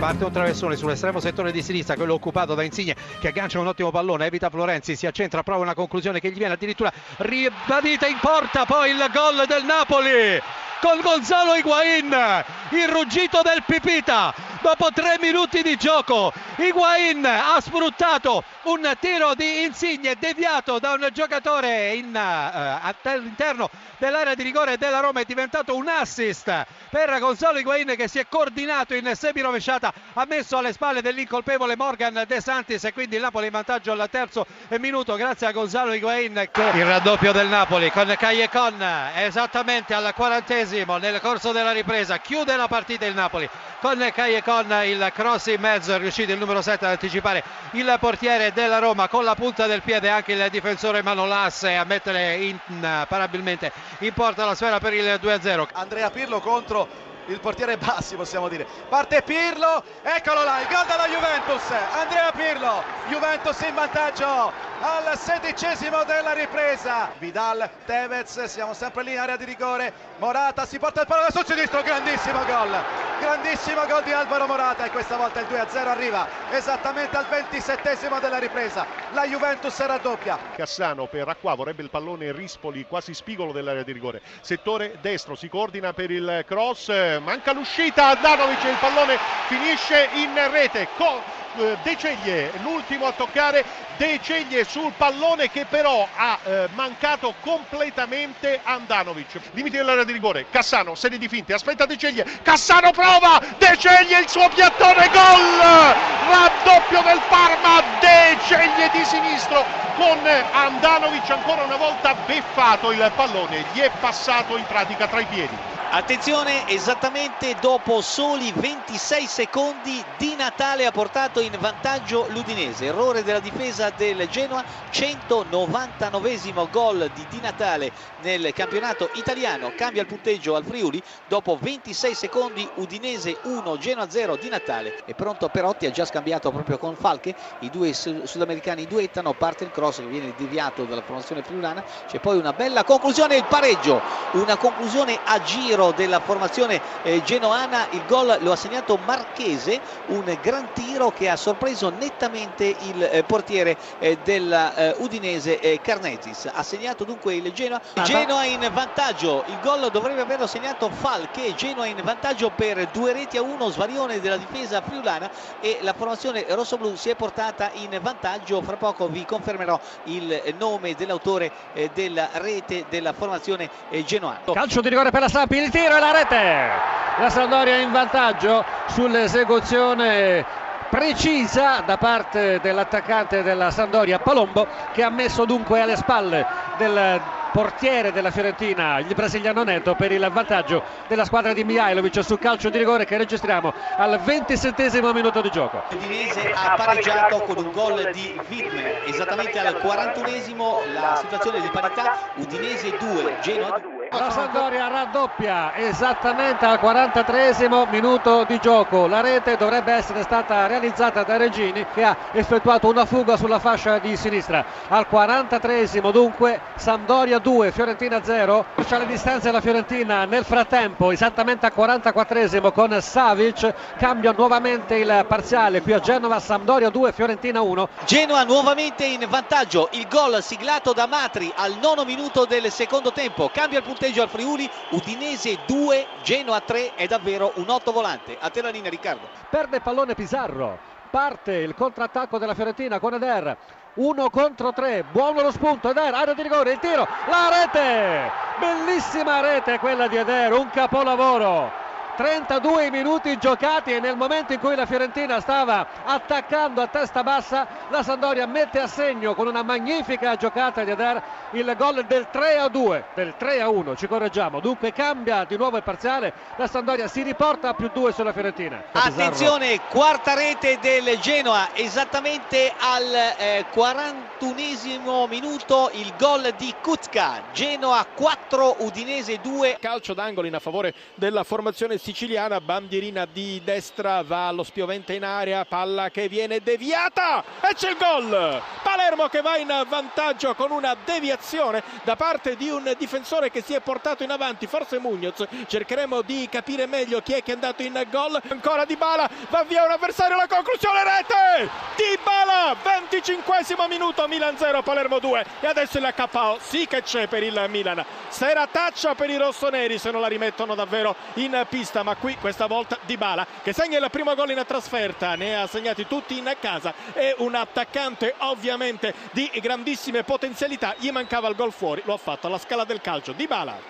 parte un traversone sull'estremo settore di sinistra, quello occupato da Insigne che aggancia un ottimo pallone, evita Florenzi, si accentra, prova una conclusione che gli viene addirittura ribadita in porta, poi il gol del Napoli con Gonzalo Higuain, il ruggito del Pipita dopo tre minuti di gioco. Higuain ha sfruttato un tiro di Insigne deviato da un giocatore in, uh, all'interno dell'area di rigore della Roma. È diventato un assist per Gonzalo Higuain che si è coordinato in semi rovesciata ha messo alle spalle dell'incolpevole Morgan De Santis e quindi il Napoli in vantaggio al terzo minuto grazie a Gonzalo Higuain il raddoppio del Napoli con Cagliacon esattamente al quarantesimo nel corso della ripresa chiude la partita il Napoli. Con Cagliacon il cross in mezzo è riuscito il numero 7 ad anticipare il portiere della Roma con la punta del piede anche il difensore Manolas a mettere imparabilmente in porta la sfera per il 2-0 Andrea Pirlo contro il portiere Bassi possiamo dire. Parte Pirlo eccolo là il gol della Juventus. Andrea Pirlo Juventus in vantaggio al sedicesimo della ripresa. Vidal, Tevez siamo sempre lì in area di rigore. Morata si porta il pallone sul sinistro grandissimo gol grandissimo gol di Alvaro Morata e questa volta il 2-0 arriva esattamente al ventisettesimo della ripresa la Juventus raddoppia Cassano per Acqua vorrebbe il pallone Rispoli quasi spigolo dell'area di rigore. Settore destro si coordina per il cross manca l'uscita Danovic e il pallone finisce in rete. Con De Ceglie l'ultimo a toccare De Ceglie sul pallone che però ha eh, mancato completamente Andanovic. Limite dell'area di rigore Cassano serie di finte aspetta De Ceglie Cassano prova De Ceglie il suo piattone gol raddoppio del Parma De Ceglie di sinistro con Andanovic ancora una volta beffato il pallone gli è passato in pratica tra i piedi Attenzione, esattamente dopo soli 26 secondi Di Natale ha portato in vantaggio l'Udinese. Errore della difesa del Genoa, 199 gol di Di Natale nel campionato italiano. Cambia il punteggio al Friuli dopo 26 secondi Udinese 1, Genoa 0 Di Natale. È pronto Perotti, ha già scambiato proprio con Falche. I due sudamericani duettano, parte il cross che viene deviato dalla formazione friulana. C'è poi una bella conclusione, il pareggio. Una conclusione a giro della formazione eh, genoana. Il gol lo ha segnato Marchese un gran tiro che ha sorpreso nettamente il eh, portiere eh, dell'Udinese eh, Carnezis ha segnato dunque il Genoa. Genoa in vantaggio. Il gol dovrebbe averlo segnato Falche. Genoa in vantaggio per due reti a uno svarione della difesa friulana e la formazione rossoblu si è portata in vantaggio. Fra poco vi confermerò il nome dell'autore eh, della rete della formazione eh, genoana. Calcio di rigore per la Sampi il tiro e la rete la Sampdoria in vantaggio sull'esecuzione precisa da parte dell'attaccante della Sandoria Palombo che ha messo dunque alle spalle del portiere della Fiorentina, il brasiliano Neto per il vantaggio della squadra di Mihailovic sul calcio di rigore che registriamo al 27 minuto di gioco. L'Udinese ha pareggiato con un gol di Widmer, esattamente al 41esimo la situazione di parità, Udinese 2, Genoa 2. La Sandoria raddoppia esattamente al 43 minuto di gioco. La rete dovrebbe essere stata realizzata da Regini che ha effettuato una fuga sulla fascia di sinistra. Al 43 dunque Sampdoria 2, Fiorentina 0. C'è le distanze la Fiorentina nel frattempo, esattamente al 44 con Savic. Cambia nuovamente il parziale qui a Genova, Sampdoria 2, Fiorentina 1. Genoa nuovamente in vantaggio. Il gol siglato da Matri al nono minuto del secondo tempo. Cambia il punteggio al Friuli. Udinese 2, Genoa 3. È davvero un otto volante. A te la linea Riccardo. Perde pallone Pizarro. Parte il contrattacco della Fiorentina con Eder. 1 contro 3, buono lo spunto, Eder, area di rigore, il tiro, la rete, bellissima rete quella di Eder, un capolavoro. 32 minuti giocati e nel momento in cui la Fiorentina stava attaccando a testa bassa la Sandoria mette a segno con una magnifica giocata di Eder il gol del 3 a 2 del 3 a 1 ci correggiamo. Dunque cambia di nuovo il parziale. La Sandoria si riporta a più 2 sulla Fiorentina. Attenzione quarta rete del Genoa esattamente al eh, 41esimo minuto il gol di Kutzka Genoa 4 Udinese 2 calcio d'angolo in a favore della formazione siciliana, bandierina di destra, va allo spiovente in area, palla che viene deviata e c'è il gol! Palermo che va in vantaggio con una deviazione da parte di un difensore che si è portato in avanti, forse Munoz, cercheremo di capire meglio chi è che è andato in gol, ancora Di Bala, va via un avversario, la conclusione rete! Di Bala, 25 minuto, Milan 0, Palermo 2 e adesso il KO, sì che c'è per il Milan, sera taccia per i rossoneri se non la rimettono davvero in pista, ma qui questa volta Di Bala che segna il primo gol in trasferta, ne ha segnati tutti in casa, è un attaccante ovviamente di grandissime potenzialità, gli mancava il gol fuori, lo ha fatto alla scala del calcio, Di Bala.